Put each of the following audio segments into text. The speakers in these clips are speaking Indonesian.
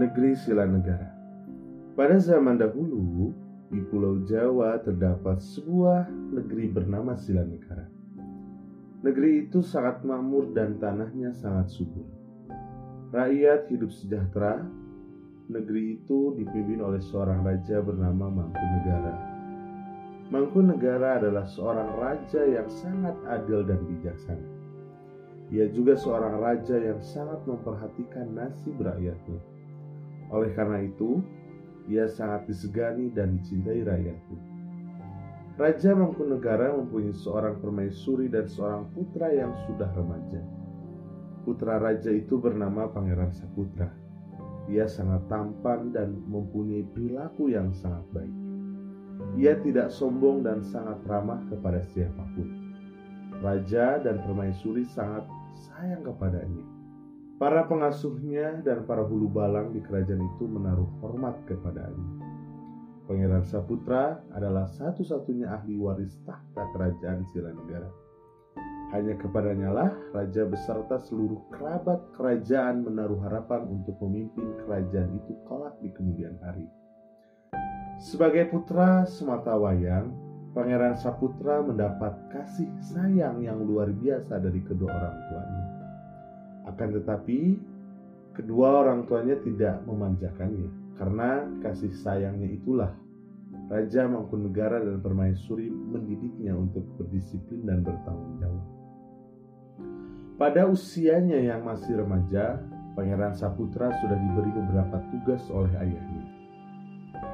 Negeri Silanegara Pada zaman dahulu, di Pulau Jawa terdapat sebuah negeri bernama Silanegara. Negeri itu sangat makmur dan tanahnya sangat subur. Rakyat hidup sejahtera. Negeri itu dipimpin oleh seorang raja bernama Mangkunegara. Mangkunegara adalah seorang raja yang sangat adil dan bijaksana. Ia juga seorang raja yang sangat memperhatikan nasib rakyatnya. Oleh karena itu, ia sangat disegani dan dicintai rakyatnya. Raja Mangkunegara mempunyai seorang permaisuri dan seorang putra yang sudah remaja. Putra raja itu bernama Pangeran Saputra. Ia sangat tampan dan mempunyai perilaku yang sangat baik. Ia tidak sombong dan sangat ramah kepada siapa pun. Raja dan permaisuri sangat sayang kepadanya. Para pengasuhnya dan para hulu balang di kerajaan itu menaruh hormat kepadanya. Pangeran Saputra adalah satu-satunya ahli waris tahta kerajaan Silanegara. Hanya kepadanya lah raja beserta seluruh kerabat kerajaan menaruh harapan untuk memimpin kerajaan itu kelak di kemudian hari. Sebagai putra semata wayang, Pangeran Saputra mendapat kasih sayang yang luar biasa dari kedua orang tuanya. Akan tetapi, kedua orang tuanya tidak memanjakannya karena kasih sayangnya itulah Raja Mangkunegara dan Permaisuri mendidiknya untuk berdisiplin dan bertanggung jawab. Pada usianya yang masih remaja, Pangeran Saputra sudah diberi beberapa tugas oleh ayahnya.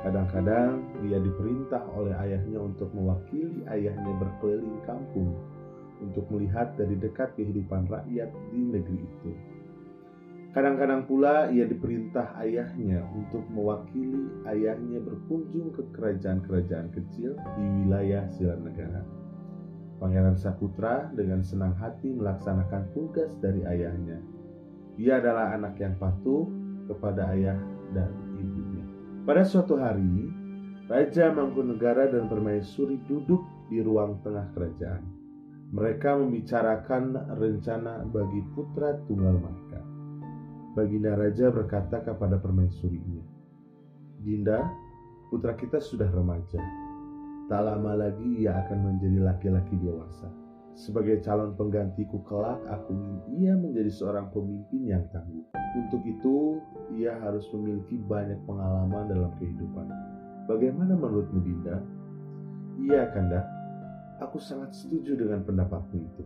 Kadang-kadang ia diperintah oleh ayahnya untuk mewakili ayahnya berkeliling kampung untuk melihat dari dekat kehidupan rakyat di negeri itu. Kadang-kadang pula ia diperintah ayahnya untuk mewakili ayahnya berkunjung ke kerajaan-kerajaan kecil di wilayah Silanegara. Pangeran Saputra dengan senang hati melaksanakan tugas dari ayahnya. Ia adalah anak yang patuh kepada ayah dan ibunya. Pada suatu hari, Raja Mangkunegara dan Permaisuri duduk di ruang tengah kerajaan. Mereka membicarakan rencana bagi putra tunggal mereka. Baginda Raja berkata kepada permaisurinya, Dinda, putra kita sudah remaja. Tak lama lagi ia akan menjadi laki-laki dewasa. Sebagai calon penggantiku kelak, aku ingin ia menjadi seorang pemimpin yang tangguh. Untuk itu, ia harus memiliki banyak pengalaman dalam kehidupan. Bagaimana menurutmu, Dinda? Iya, Kanda. Aku sangat setuju dengan pendapatmu itu.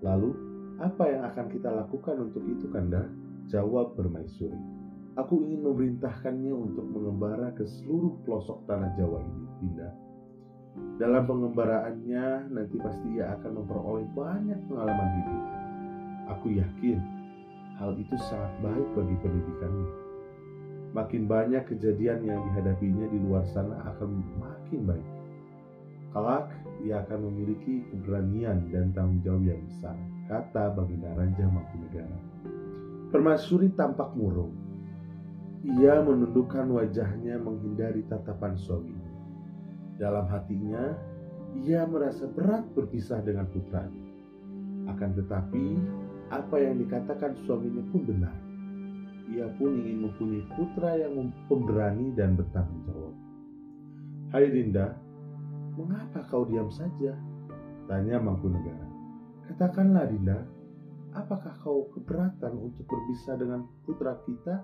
Lalu, apa yang akan kita lakukan untuk itu, Kanda? Jawab Permaisuri. Aku ingin memerintahkannya untuk mengembara ke seluruh pelosok tanah Jawa ini, Dinda. Dalam pengembaraannya, nanti pasti ia akan memperoleh banyak pengalaman hidup. Aku yakin hal itu sangat baik bagi pendidikannya. Makin banyak kejadian yang dihadapinya di luar sana akan makin baik. Kelak, ia akan memiliki keberanian dan tanggung jawab yang besar, kata Baginda Raja Mangkunegara. Permaisuri tampak murung. Ia menundukkan wajahnya menghindari tatapan suaminya. Dalam hatinya, ia merasa berat berpisah dengan putranya. Akan tetapi, apa yang dikatakan suaminya pun benar. Ia pun ingin mempunyai putra yang pemberani dan bertanggung jawab. Hai Dinda, mengapa kau diam saja? Tanya Mangkunegara. Katakanlah Dinda, apakah kau keberatan untuk berpisah dengan putra kita?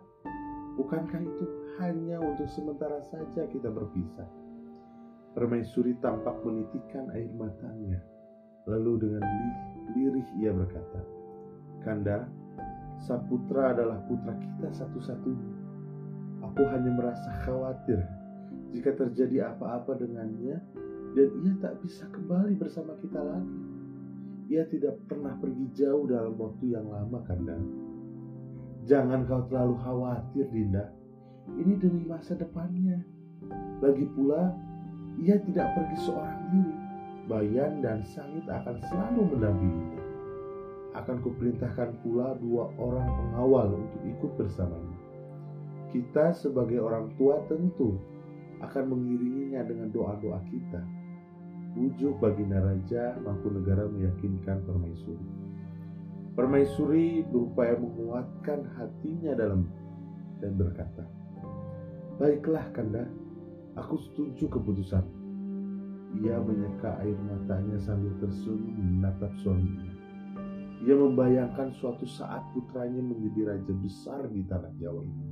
Bukankah itu hanya untuk sementara saja kita berpisah? Permaisuri tampak menitikan air matanya. Lalu dengan lirih ia berkata, Kanda, Saputra adalah putra kita satu-satunya. Aku hanya merasa khawatir jika terjadi apa-apa dengannya dan ia tak bisa kembali bersama kita lagi. Ia tidak pernah pergi jauh dalam waktu yang lama, Kanda. Jangan kau terlalu khawatir, Dinda. Ini demi masa depannya. Lagi pula, ia tidak pergi seorang diri. Bayan dan Sangit akan selalu mendampinginya. Akan kuperintahkan pula dua orang pengawal untuk ikut bersamanya. Kita sebagai orang tua tentu akan mengiringinya dengan doa-doa kita. Ujuk Baginda Raja Mangkunegara meyakinkan Permaisuri. Permaisuri berupaya menguatkan hatinya dalam dan berkata, Baiklah Kanda, aku setuju keputusan. Ia menyeka air matanya sambil tersenyum menatap suaminya. Ia membayangkan suatu saat putranya menjadi raja besar di tanah Jawa ini.